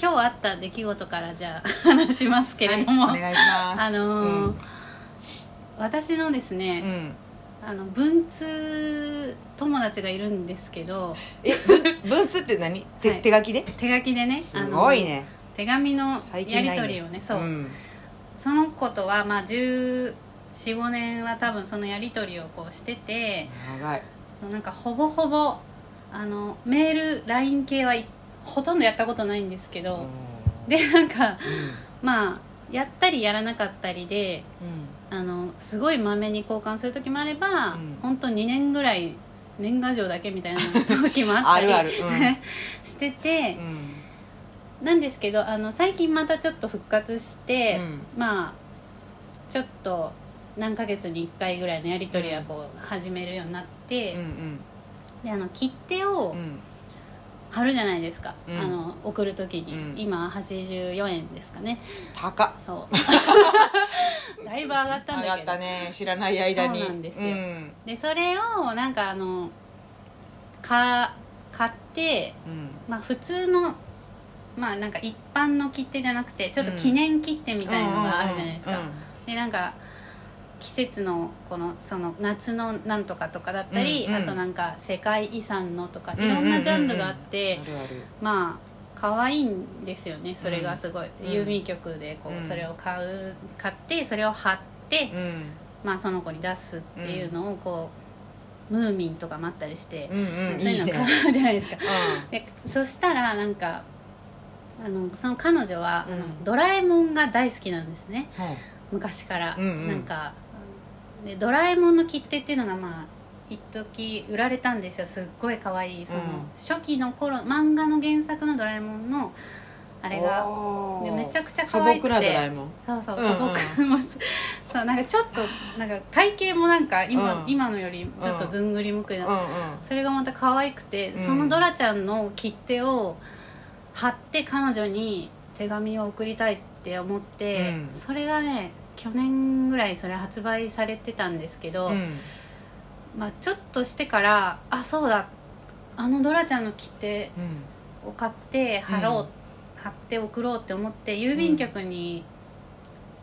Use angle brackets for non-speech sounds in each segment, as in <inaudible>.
今日あった出来事からじゃあ話しますけれども、はいお願いします。あのーうん。私のですうね、ん。あの文通友達がいるんですけど。え文文通って何？<laughs> 手,、はい。手書きで？手書きでねすごいね。手紙のやり取りをねそう、ん。その子とはまあ1415年は多分そのやり取りをこうしてて。長い。そうなんかほぼほぼあのメール LINE 系はいほとんどやったことないんですけど、でなんかまあやったりやらなかったりであのすごいまめに交換する時もあれば、うん。本当2年ぐらい年賀状だけみたいな時もあったり <laughs> しててう、ん。なんですけどあの最近またちょっと復活して、うん。まあちょっと何ヶ月に1回ぐらいのやり取りはこう始めるようになって、うんうん。であの切手をうん貼るじゃないですか、うん。あの送る時に、うん。今84円ですかね。高っ。そう。<laughs> だいぶ上がったん上がっだけどたね。知らない間に。そうなんですよ。うん。でそれをなんかあのか買ってうん。まあ普通のまあなんか一般の切手じゃなくてちょっと記念切手みたいのがあるじゃないですか、でなんか季節のこのその夏のなんとかとかだったり、うんうん。あとなんか世界遺産のとかうんいろんなジャンルがあって、まあ可愛いんですよねそれがすごい、うん。郵便局でこうん。うそれを買う買ってそれを貼って、うん。まあその子に出すっていうのをこうムーミンとかもあったりして、うんうんそういうのいいね。買うじゃないですか。うでそしたらなんかあのその彼女は、あのうんドラえもんが大好きなんですね。ん昔から、うんうん。なんかでドラえもんの切手っていうのがまあ一時売られたんですよ。すっごい可愛いその、うん。初期の頃漫画の原作のドラえもんのあれが。でめちゃくちゃ可愛くて。素朴なドラえもん。そうそううんうん。素朴。も <laughs> そそうなんかちょっとなんか体型もなんか今,、うん。今のよりちょっとずんぐりむくいな、うんうん。それがまた可愛くて、うん。そのドラちゃんの切手を貼って彼女に手紙を送りたいって思って、うん。それがね去年ぐらいそれ発売されてたんですけど、うん。まあ、ちょっとしてからあそうだ。あのドラちゃんの切手を買って貼ろう、うん貼って送ろうって思って郵便局に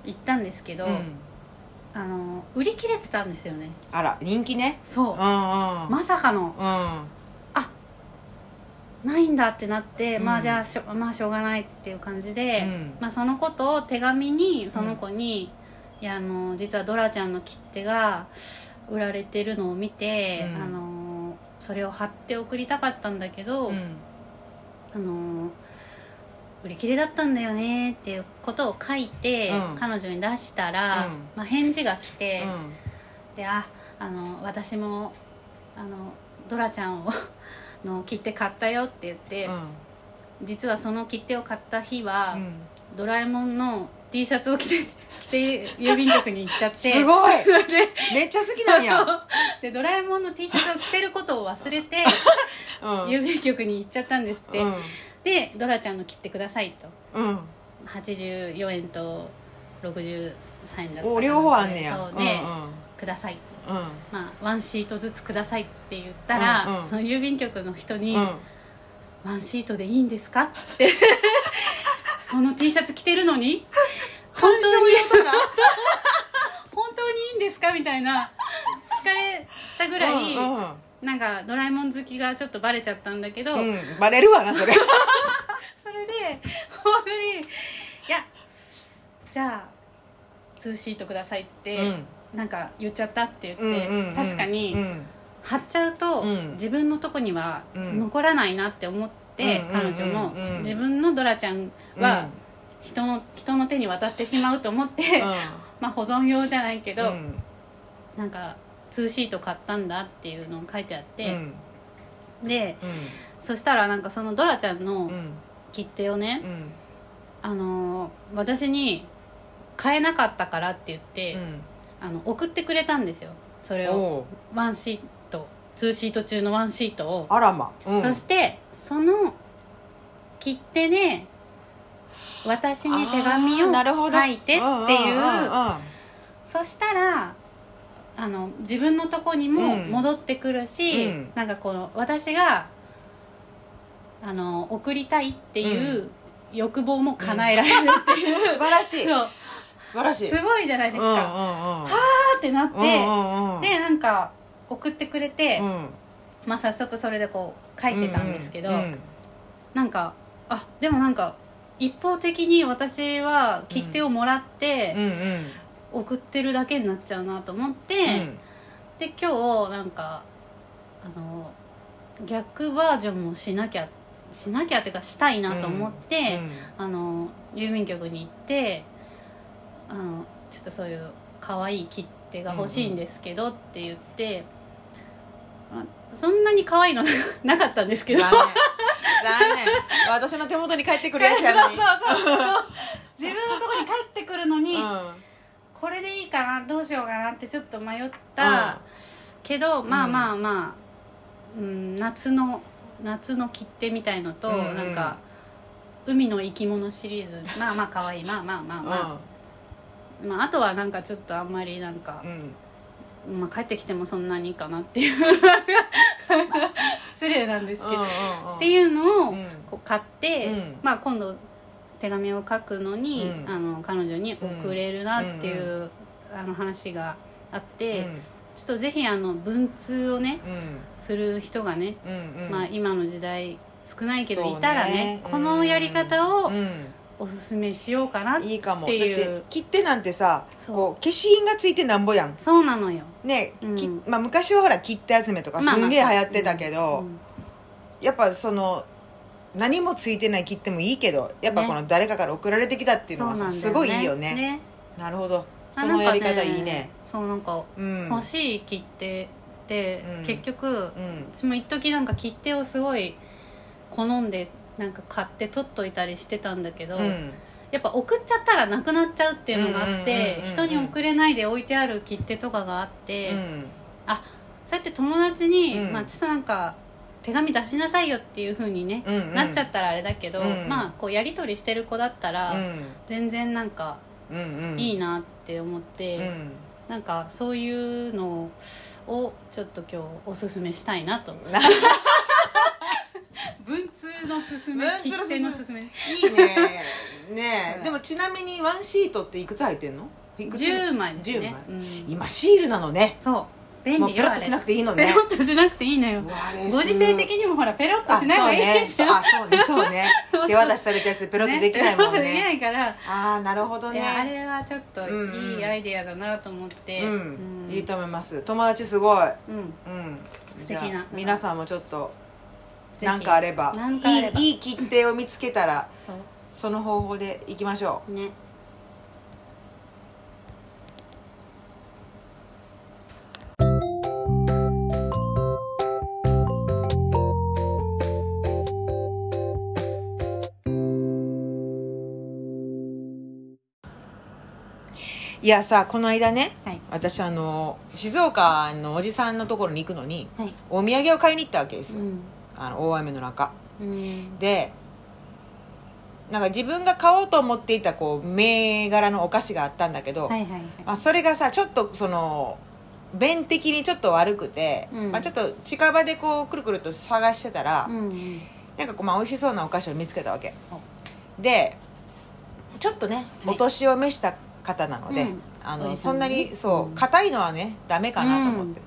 行ったんですけど、うん。あの売り切れてたんですよね。あら人気ね。そう。うんうん。まさかの。うん。ないんだってなって、うん。まあじゃあしょ,、まあ、しょうがないっていう感じで、うん。まあ、そのことを手紙にその子に、いやあの実はドラちゃんの切手が売られてるのを見て、うん。あのそれを貼って送りたかったんだけど、うん。あの売り切れだったんだよねっていうことを書いて、うん。彼女に出したら、うん。まあ、返事が来て、うん。でああの私もあのドラちゃんをの切手買ったよって言って、実はその切手を買った日は、うん。ドラえもんの T シャツを着て <laughs> 着て郵便局に行っちゃって。すごい。<laughs> でめっちゃ好きなんや。でドラえもんの T シャツを着てることを忘れて <laughs> うん。郵便局に行っちゃったんですって、うん。でドラちゃんの切ってくださいと。うん。84円と63円だった両方あんねや。そう。で、うん。ください。うん。まあ、ワンシートずつくださいって言ったら、うんうん。その郵便局の人に、うん。ワンシートでいいんですか?」って。その T シャツ着てるのに？鑑賞用とか。本当にいいんですか？みたいな。聞かれたぐらい、うんうん。なんかドラえもん好きがちょっとバレちゃったんだけど、うん。バレるわなそれ。<laughs> それで本当に「いやじゃあツーシートください」って、うん。なんか言っちゃったって言って、うんうんうん。確かに、うん。貼っちゃうと、うん。自分のとこにはうん。残らないなって思って、うん彼女も、うんうん。うん。自分のドラちゃんは人の人の手に渡ってしまうと思って、<laughs> まあ保存用じゃないけど、うん。なんかツーシート買ったんだっていうのを書いてあっうて、ん。でうん。そしたらなんかそのドラちゃんのうん。切手をね、うん。あのー私に買えなかったからって言って、あの送ってくれたんですよ。それを。ワンシート。ツーシート中のワンシートを、あらま。うん。そしてその切手で私に手紙を書いてっていう。うんうんうんうん。そしたらあの自分のとこにもうん。戻ってくるし、うん。なんかこの私があの送りたいっていう欲望も叶えられるっていう、<laughs> 素晴らしい。素晴らしい。すごいじゃないですか、うんはうんうん。ーってなって、うんうんうんでなんか送ってくれて、うん。まあ早速それでこう書いてたんですけど、うん。なんかあでもなんか一方的に私は切手をもらってうんうん。送ってるだけになっちゃうなと思って、うん。で今日なんかあの逆バージョンもしなきゃしなきゃっていうかしたいなと思って、あの郵便局に行ってあのちょっとそういう可愛い切手が欲しいんですけどって言って、あそんなに可愛いのなかったんですけど残念。私の手元に帰ってくるやつやのに。<laughs> そうそうそう自分のところに帰ってくるのに、うん。これでいいかな？どうしようかなってちょっと迷った、けどまあまあまあ、うん、夏の夏の切手みたいのと、うんうん。なんか海の生き物シリーズ。まあまあ可愛い。まあまあまあまあ、まあ、あとはなんかちょっとあんまりなんかうんう、んまあ、帰ってきてもそんなにかなっていう。失礼なんですけど、ってういうのをうんこう買って、うん。まあ、今度手紙を書くのに、うん。あの彼女に送れるなっていう、あの話があって、ん。ちょっとぜひあの文通をねうん。する人がね、うんうん。まあ、今の時代少ないけどいたらねこのやり方をうんおすすめしようかな、いいかも。っていうだって切手なんてさそう。こう消印がついてなんぼやん。そうなのよ。ね、うん。きまあ、昔はほら切手集めとかまあまあすんげえ流行ってたけど、う。ん。やっぱその何もついてない切手もいいけどやっぱね。この誰かから送られてきたっていうのがさ、すごいいいよね。なるほど。あそのやり方いいね。そうなんかうん。欲しい切手って、うん。結局うん。私も一時なんか切手をすごい好んでなんか買って取っといたりしてたんだけど、うん。やっぱ送っちゃったらなくなっちゃうっていうのがあっうんうんうんてうんうん。人に送れないで置いてある切手とかがあって、うん。あそうやって友達に、うん。まあ、ちょっとなんか手紙出しなさいよっていう風にね、うんうん。なっちゃったらあれだけど、うん。まあこうやり取りしてる子だったら、うん。全然なんかうんうんいいなって思って、うん。なんかそういうのをちょっと今日おすすめしたいなとな <laughs> <laughs> 文通のすすめ切文通のすすめ手のすすめ。いいね。<laughs> ねうんでもちなみにワンシートっていくつ入ってんの？いくつ？10枚です10ね枚、うん。今シールなのね。そう。便もう利よペロッとしなくていいのね。ペロッとしなくていいのよ。うわあれご時世的にもほらペロッとあしない方がいい。ですよそうね。あ <laughs> そうね。そうね。手渡しされたやつペロッとできないもんペロッとできなねいから。ああなるほどいやあねれはちょっといいアイデアだなと思って。うん、いいとと思います。友達すごい。うん。うん。素敵な。じゃあ皆さんもちょっとぜひ。なんかあれば。いいいい切手を見つけたらその方法でいきましょね。ういやさこの間ねはい。私あの静岡のおじさんのところに行くのにはい。お土産を買いに行ったわけですよ、うんあの大雨の中。うん。でなんか自分が買おうと思っていたこう銘柄のお菓子があったんだけど、はいはいはい。まあ、それがさちょっとその便的にちょっと悪くて、うん。まあ、ちょっと近場でこうくるくると探してたら、うんうん。なんかこうまあ美味しそうなお菓子を見つけたわけ。お。でちょっとねはい。お年を召した方なので、うん。あのそんなにそううん。硬いのはねダメかなと思って、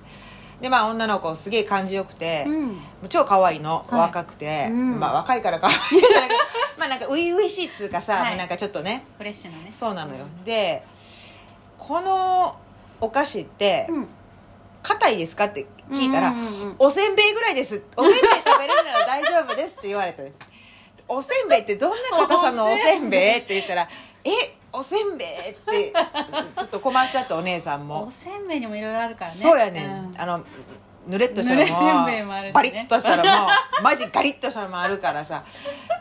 でまあ女の子すげえ感じよくて、うん。超可愛いの、はい。若くて、うん。まあ若いから可愛い。<laughs> まあなんか初々しいっつうかさ、はい。なんかちょっとね。フレッシュなね。そうなのよ。でこのお菓子ってうん。硬いですかって聞いたら、うんうんうんうん。おせんべいぐらいです。おせんべい食べれるなら大丈夫ですって言われておせんべいってどんな硬さのおせんべい？って言ったらえおせんべいってちょっと困っちゃったお姉さんも。おせんべいにもいろいろあるからね。そうやねん、ん。あのぬれっとしたのぬれせんべいもあるしね。バリッとしたのもマジガリッとしたのもあるからさ。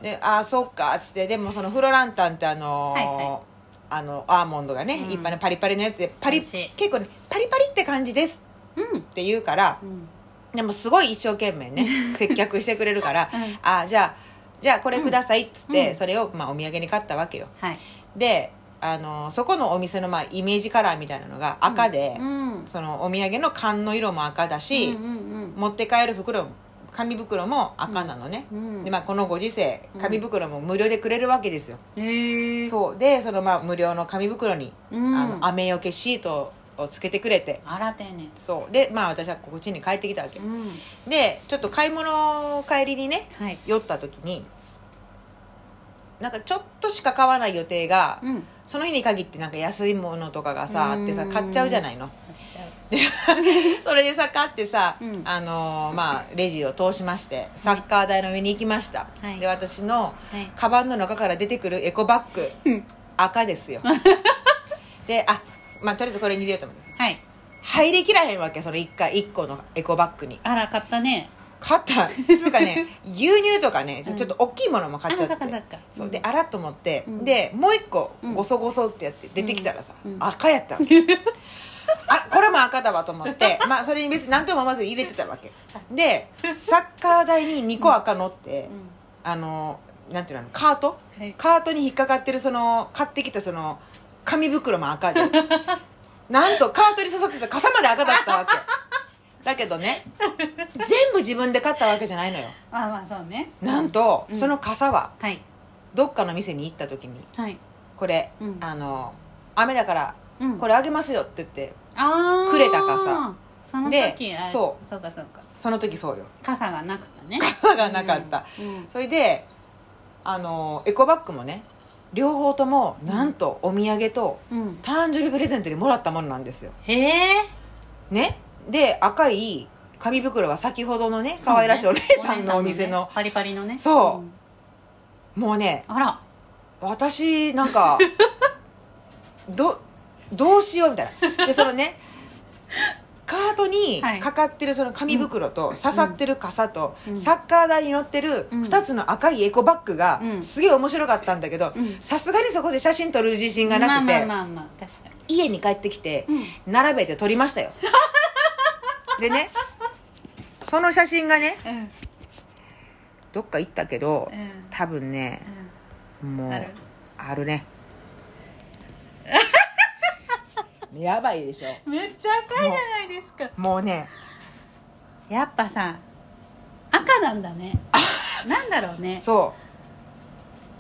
でああそっかっつって。でもそのフロランタンってあのーはいはい。あのアーモンドがね、うん。いっぱいねパリパリのやつでパリ結構ねパリパリって感じですうん。って言うからうん。でもすごい一生懸命ね <laughs> 接客してくれるから、うん。ああじゃあじゃあこれくださいっつって、うん。それを、まあ、お土産に買ったわけよ。はい。であのそこのお店の、まあ、イメージカラーみたいなのが赤で、うんそのお土産の缶の色も赤だし、うんうんうん。持って帰る袋紙袋も赤なのね、うんでまあ、このご時世うん。紙袋も無料でくれるわけですよ、へえ。そう。でそのまあ無料の紙袋に、うん。あの雨よけシートをつけてくれて。あら丁寧。そう。でまあ私はこっちに帰ってきたわけ、うん。でちょっと買い物帰りにねはい。寄った時になんかちょっとしか買わない予定が、うん。その日に限ってなんか安いものとかがさあってさうん買っちゃうじゃないの。<laughs> それでさ買ってさ、うん。あのーまあレジを通しましてサッカー台の上に行きました、はい。で私のはい。カバンの中から出てくるエコバッグ、うん。赤ですよ。<laughs> であまあとりあえずこれに入れようと思って。はい。入りきらへんわけその1回1個のエコバッグに。あら買ったね買ったつうかね <laughs> 牛乳とかねちょっと大きいものも買っちゃって、あそっかそうう。んであらっと思って、うん。でもう一個うん。ゴソゴソってやって出てきたらさ、うん。赤やったわけ。<laughs> あこれも赤だわと思って <laughs> まあそれに別に何とも思わず入れてたわけ。でサッカー台に2個赤乗って、うん。あのなんていうのカート？はい。カートに引っかかってるその買ってきたその紙袋も赤で。なんとカートに刺さってた傘まで赤だったわけだけどね。全部自分で買ったわけじゃないのよ。あまあそうね。なんと、うん。その傘ははい。どっかの店に行った時にはい。これ、うん。あの雨だからうん。これあげますよって言ってあー。くれた傘。そので時あそう。そうかそうか。その時そうよ。傘がなくたね。傘がなかった、うん。それであのエコバッグもね両方ともなんとお土産とうん。誕生日プレゼントにもらったものなんですよ。へえね？で赤い紙袋は先ほどのね可愛らしいお姉さんのお店の。パリパリのね。そう。もうねうんあら。私なんか <laughs> どどうしようみたいな。でそのね <laughs> カートにはい。かかってるその紙袋と刺さってる傘と、うん。サッカー台に乗ってるうん。2つの赤いエコバッグがうん。すげえ面白かったんだけどうん。さすがにそこで写真撮る自信がなくて、家に帰ってきてうん。並べて撮りましたよ <laughs> でねその写真がねうん。どっか行ったけどうん。多分ねもうある。ね。<laughs> やばいでしょ。めっちゃ赤いじゃないですか。もうね。やっぱさ赤なんだね。なんだろうね。そ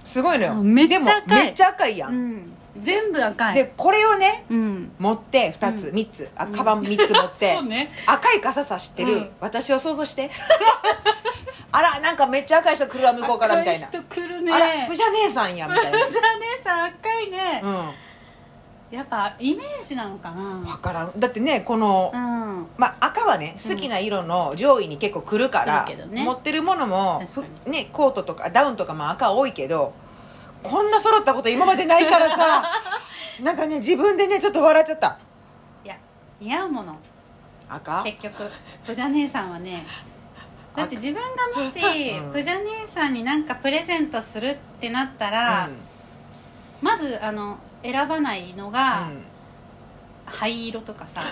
う。すごいのよ。あめっちゃでも赤いめっちゃ赤いや、うんん全部赤い。でこれをねうん。持って2つ、うん。3つ。あカバン3つ持って、<laughs> そうね。赤い傘さしてる、うん。私を想像して。<laughs> あらなんかめっちゃ赤い人来るわ向こうからみたいな。赤い人来るね。あらプジャ姉さんやみたいな。プジャ姉さん赤いね、うん。やっぱイメージなのかな。分からん。だってねこの、うん。まあ、赤はね好きな色の上位に結構来るから、来るけどね。持ってるものも確かふね、コートとかダウンとかも赤多いけどこんな揃ったこと今までないからさ。<laughs> なんかね自分でねちょっと笑っちゃった。いや似合うもの。赤？結局プジャ姉さんはね。だって自分がもし、うん。プジャ姉さんに何かプレゼントするってなったら、まずあの選ばないのうんが、うん。灰色とかさ。よ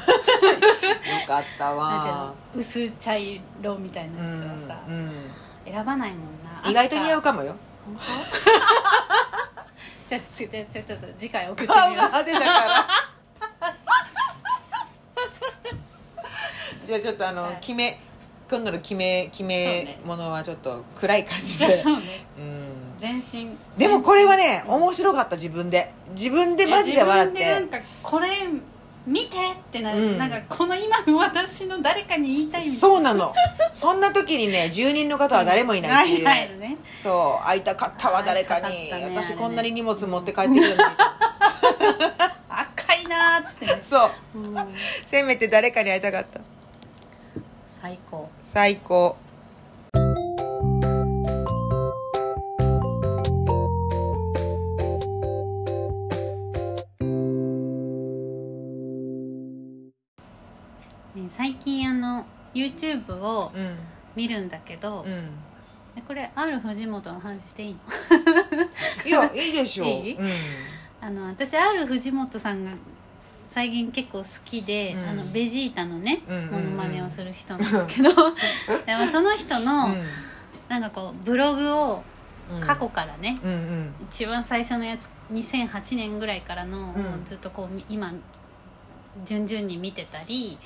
かったなんていうの？わ薄茶色みたいなやつはさ、うんうん。選ばないもんな。意外と似合うかかもよ本当？<laughs> じゃあちょちょちょちょっと次回送ってみ顔がます。派手だからじゃあちょっとあの、はい。決め今度の決め決そうめねものはちょっと暗い感じじゃあで。そうね。うん。全身でもこれはねうん。面白かった自分で。自分でマジで笑っ自分でなんてかこれ見てってなる、うん。なんかこの今の私の誰かに言いたいみたいな。そうなの。そんな時にね住人の方は誰もいないっていう、ね。そう。会いたかったわ誰かに、会いたかったね私こんなに荷物持って帰ってくるのに。赤いなーっつってね、そう。うん。せめて誰かに会いたかった。最高。最高ね最近あの YouTube をうん。見るんだけど、うん。えこれある藤本の話していいの？<laughs> いやいいでしょう。<laughs> いい？うん。あの私ある藤本さんが最近結構好きで、うん。あのベジータのね、うんうんうん。モノマネをする人なんだけど <laughs> でもその人の、なんかこうブログをうん。過去からね、うんうん。一番最初のやつ2008年ぐらいからの、うん。ずっとこうみ今順々に見てたり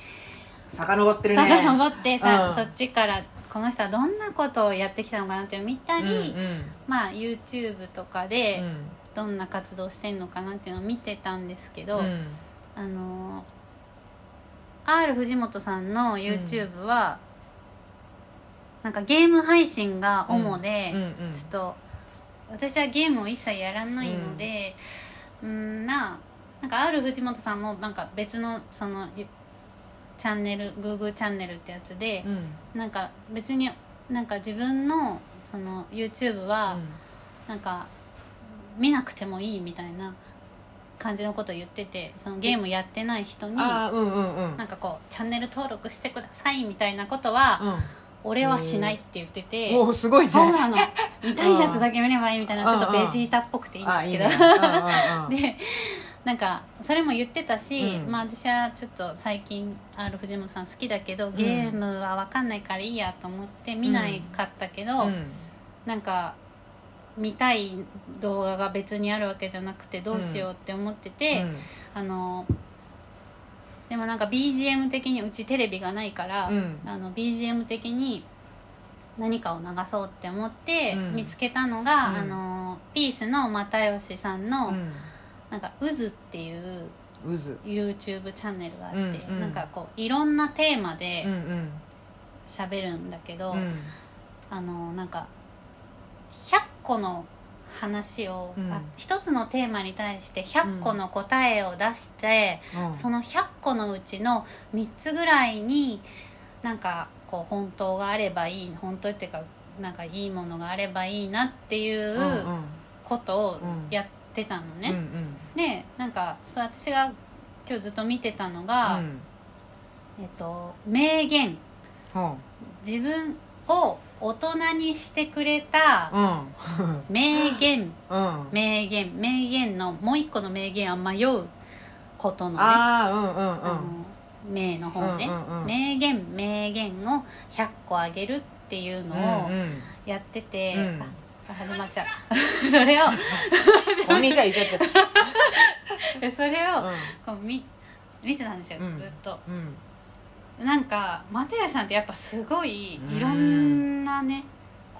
遡ってるね。遡ってさ、うん。そっちからこの人はどんなことをやってきたのかなって見たり、うんうんまあ YouTube とかうでん。どんな活動してんのかなっていうのを見てたんですけど、うん。あの R 藤本さんの YouTube は、なんかゲーム配信が主で、うんうんちょっと私はゲームを一切やらないのでうん。まあなんか R 藤本さんもなんか別のそのゆチャンネル Google チャンネルってやつで、うん。なんか別になんか自分のその YouTube はなんか見なくてもいいみたいな感じのことを言っててそのゲームやってない人にああうんうんうん。なんかこうチャンネル登録してくださいみたいなことは、俺はしないって言ってて、おおすごいね。そうなの。<laughs> 見たいやつだけ見ればいいみたいなちょっとベジータっぽくていいんですけど、でなんかそれも言ってたし、うん。まあ私はちょっと最近 R 藤本さん好きだけどゲームは分かんないからいいやと思って見ないかったけど、うん。なんか見たい動画が別にあるわけじゃなくてどうしようって思ってて、あのでもなんか BGM 的にうちテレビがないから、うん。あの BGM 的に何かを流そうって思ってうん。見つけたのが、うん。あのピースの又吉さんの、うんなんか「渦」っていう渦。YouTube チャンネルがあって、うんうん。なんかこういろんなテーマでうんうん。喋るんだけど、うん。あのなんか100個の話を、うん。あ一つのテーマに対して100個の答えを出して、うん。その100個のうちの3つぐらいになんかこう本当があればいい本当っていうかなんかいいものがあればいいなっていううんうん。ことをうん。やってたのね。うんうん。でなんかそう私が今日ずっと見てたのが、うん。えっと、名言。うん自分を大人にしてくれたうん。名言。<laughs> うん。名言。名言のもう一個の名言は迷うことのね。名の方ね、うんうんうん。名言名言を100個あげるっていうのをうんうん。やってて、うん。あ始まっちゃう。<laughs> それを。お兄ちゃん言っちゃって。<laughs> でそれをうこう見見てたんですよ、うん。ずっと。んうん。なんか又吉さんってやっぱすごいうん。いろんなね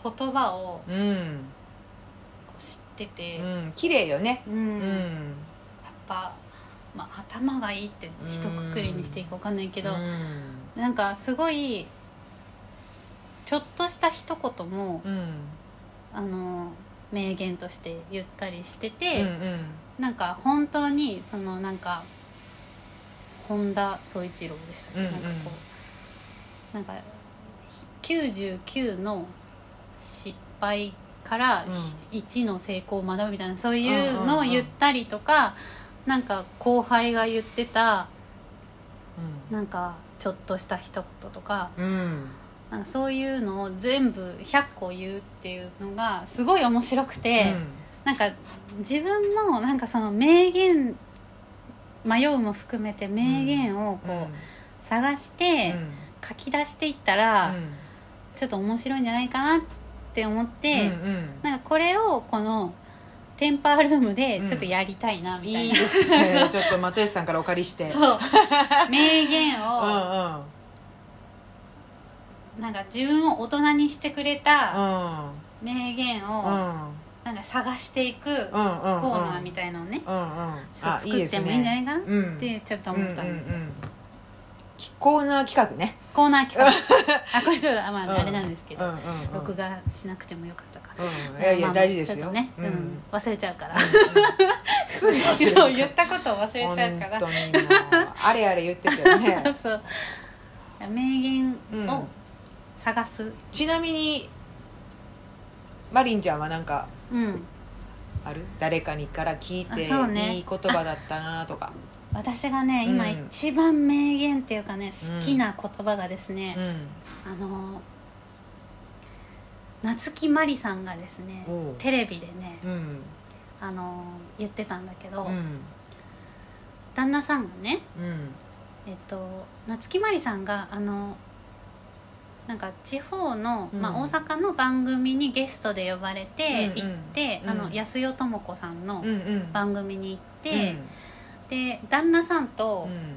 言葉をうん。知ってて、うん。綺麗よね。うん。うん。やっぱ、まあ、頭がいいって一括りにしていいか分かんないけど、うん。なんかすごいちょっとした一言もうんあの名言として言ったりしてうて、んうん。なんか本当にそのなんか本田宗一郎でしたっけ、うんうん。なんかこうなんか99の失敗からうん1の成功を学ぶみたいなそういうのを言ったりとか、なんか後輩が言ってたなんかちょっとした一言とかうんうんなんかそういうのを全部100個言うっていうのがすごい面白くて、なんか自分もなんかその名言迷うも含めて名言をこう探して書き出していったらちょっと面白いんじゃないかなって思って、なんかこれをこのテンパールームでちょっとやりたいなみたいな、いいですね。ちょっと又吉さんからお借りして。そう。名言うんをうんなんか自分を大人にしてくれたうん名言うをん。なんか探していくコーナーみたいのをねうんうん。そうあ作ってもいいんじゃないかなっうん。てちょっと思ったんですよ。うんうんうん。コーナー企画ね。コーナー企画。<laughs> あこれちょっとあまあうん。あれなんですけどうんうんうん。録画しなくてもよかったか。うん。いやいやまあまあ大事ですよ。ちょっとね、ううん。ん、忘れちゃうから、そう言ったことを忘れちゃうから。あれあれ言ってたよね。<laughs> そうそう。名言うん。を探す。ちなみにマリンちゃんはなんかうん。ある？誰かにから聞いて、あそうね。いい言葉だったなとか。<laughs> 私がね今うん。一番名言っていうかね好きな言葉がですねう、ん。あの夏木マリさんがですねおう。テレビでねうん。あの言ってたんだけど、うん。旦那さんがねうん。えっと夏木マリさんがあのなんか地方の、まあ、うん大阪の番組にゲストで呼ばれて行って、うん。あの安代智子さんの番組に行って、で旦那さんと、うん。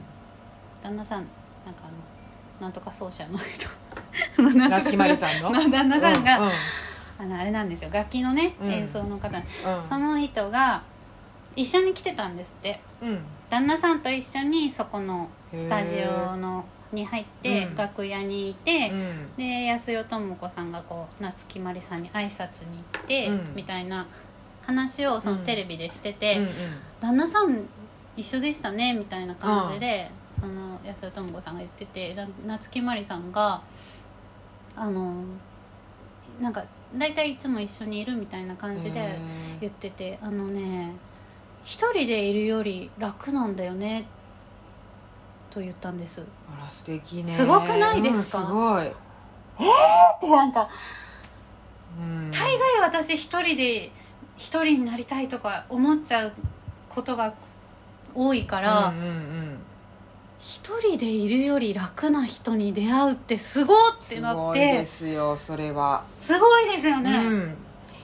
旦那さんなんかあのなんとか奏者の人。<laughs> 夏木マリさんの？の旦那さんが、うんうん。あのあれなんですよ。楽器のね、うん。演奏の方。うん。その人が一緒に来てたんですって。うん。旦那さんと一緒にそこのスタジオのに入って、うん。楽屋にいて、うん。で安代智子さんがこう夏木マリさんに挨拶に行って、うん。みたいな話をそのテレビでしてて、旦那さん一緒でしたねみたいな感じで、その安代智子さんが言っててだ夏木マリさんがあのなんか大体いつも一緒にいるみたいな感じでへ言っててあのね一人でいるより楽なんだよねと言ったんです。あら素敵ね。すごくないですか？うんすごい、でなんかうん、大概私一人で一人になりたいとか思っちゃうことが多いから、うんうんうん。一人でいるより楽な人に出会うってすごっってなっすごいでてすよそれは、すごいですようねん、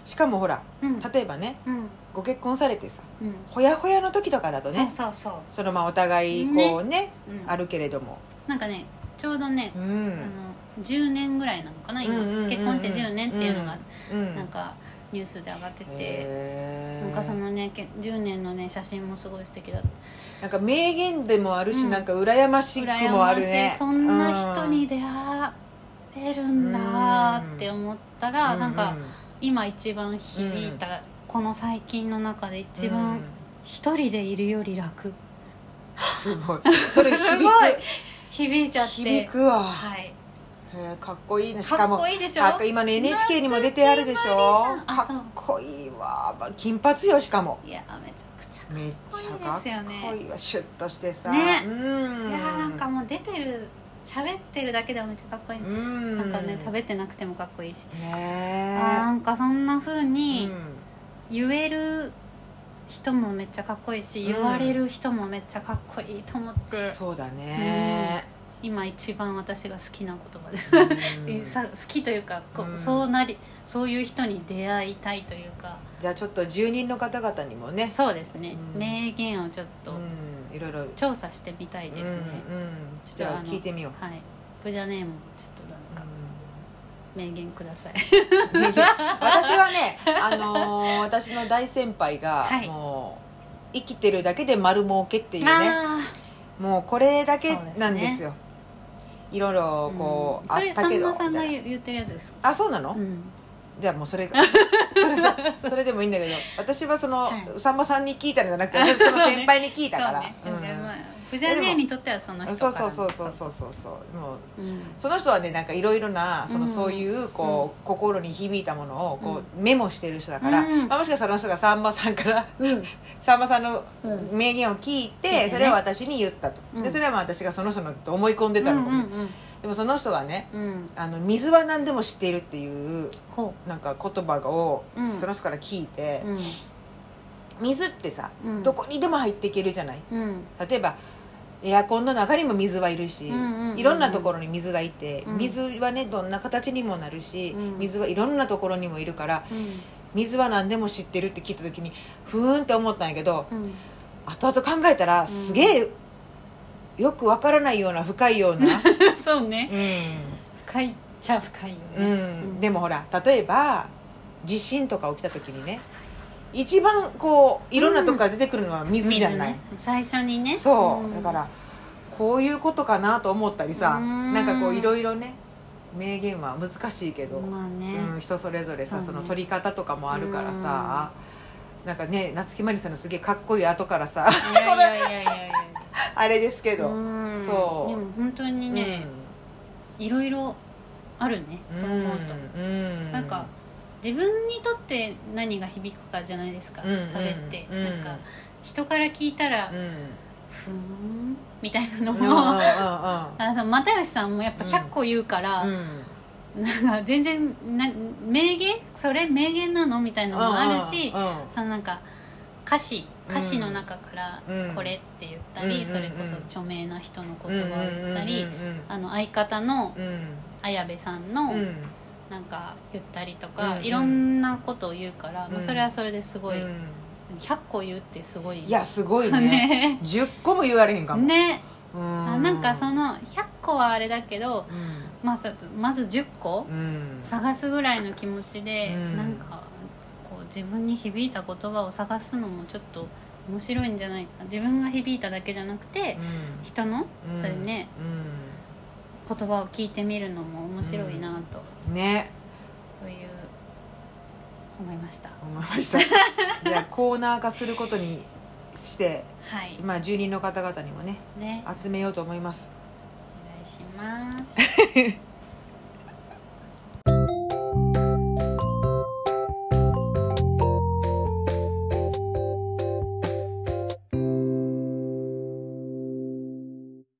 しかもほらうん。例えばねうんご結婚されてさうん。ほやほやの時とかだとねそうそう、そのまあお互いこうねうん、あるけれども。なんかねちょうどねう、あんの10年ぐらいなのかな今、うんうんうんうん。結婚して10年っていうのがうんなんかニュースで上がってて、なんかそのねけ10年のね写真もすごい素敵だった。なんか名言でもあるし、うん。なんか羨ましくもあるね。そんな人に出会えるんだって思ったら、うん。なんか今一番響いた、この最近の中で一うん。番一人でいるより楽。すごい。それ響すくごい。響いちゃって。響くわ、はい。へーかっこいいなしかっかもこいいでしょ？今の NHK にも出てあるでしょ？かっこいいわ。まあ金髪よしかも。いやめちゃくちゃめっちゃかっかっこいいですよね。こいいわ。シュッとしてさ。ね。うん。いやーなんかもう出てる喋ってるだけでもめっちゃかっこいい、うん。なんかね食べてなくてもかっこいいし、ねなんかそんな風えにうん言える人もめっちゃかっこいいし、うん。言われる人もめっちゃかっこいいと思って。そうだね。今一番私が好きな言葉です、うん。<laughs> さ好きというかこう、うん。そうなりそういう人に出会いたいというか。じゃあちょっと住人の方々にもね。そうですね、うん。名言をちょっとうん。いろいろ。調査してみたいですね、うんうん。じゃあ聞いてみよう。はい。プジャネームをちょっと名言ください。うん私はね、<laughs> あのー私の大先輩が、はい。もう生きてるだけで丸儲けっていうねあもうこれだけなんですよ。いろいろーこう、うん。それさんまさんがみたいな。言言ってるやつですあそうなの、うん。じゃあもうそれがそれそそれでもいいんだけど私はその、はい。さんまさんに聞いたのじゃなくて <laughs> 私その先輩に聞いたから。そうね。うん。まあプジャネーにとってはその人そうからそうそうそうそうそう。そうもううん。その人はねなんかいろいろなその、うんそういうこう、心に響いたものをこう、メモしてる人だから、うん。まあ、もしかしたらその人がさんまさんからうん。さんまさんのうん。名言を聞いて、それを私に言ったと、うん。でそれはまあ私がその人のと思い込んでたのかも、うんでもその人がねうん。うんあの水は何でも知っているっていうほなんか言葉をうん。その人から聞いてう、うん。水ってさ、うん。どこにでも入っていけるじゃない。うん。例えばエアコンの中にも水はいるし、いろんなところに水がいて、うん。水はねどんな形にもなるし、うん。水はいろんなところにもいるからうん。水は何でも知ってるって聞いた時にふーんって思ったんやけどうん。後々考えたらすげえよくわからないような深いような、<laughs> そうね。う深いっちゃ深いよん。ねうん、でもほら例えば地震とか起きた時にね一番こういろんなとこから出てくるのは水じゃない、ね最初にね。そう、ん。だからこういうことかなと思ったりさうん。なんかこういろいろね名言は難しいけど、まあね。うん、人それぞれさそ,、ね。の取り方とかもあるからさ、なんかね夏木マリさんのすげえかっこいい後からさあれですけど、うん。そう。でも本当にねいろいろあるねそう思うと。うん。なんか自分にとって何が響くかじゃないですか、うんそれって、うん。なんか人から聞いたら、うん。ふーん？みたいなのうんうんも、うん <laughs> あの又吉さんもやっぱうん。100個言うから、うん。なんか全然な名言？それ名言なの？みたいなのもあるし、うんうんそのなんか歌詞歌詞の中からうん。これって言ったり、うんそれこそ著名な人の言葉を言ったり、うんうんあの相方のうんうん。綾部さんのうんなんか言ったりとか、うんいろんなことを言うから、うん。まあ、それはそれですごい、うん。100個言うってすごいいやすごいね。<laughs> ね。10個も言われへんかも、ね。うなんかその100個はあれだけどうん。まあ、さまず10個うん。探すぐらいの気持ちで、うん。なんかこう自分に響いた言葉を探すのもちょっと面白いんじゃないか。自分が響いただけじゃなくて、人の、うん。そういうね言葉を聞いてみるのも面白いなと、うん。ね。そういう思いました。思いました。<laughs> じゃあコーナー化することにしてはい。まあ住人の方々にもねね。集めようと思います。お願いします <laughs>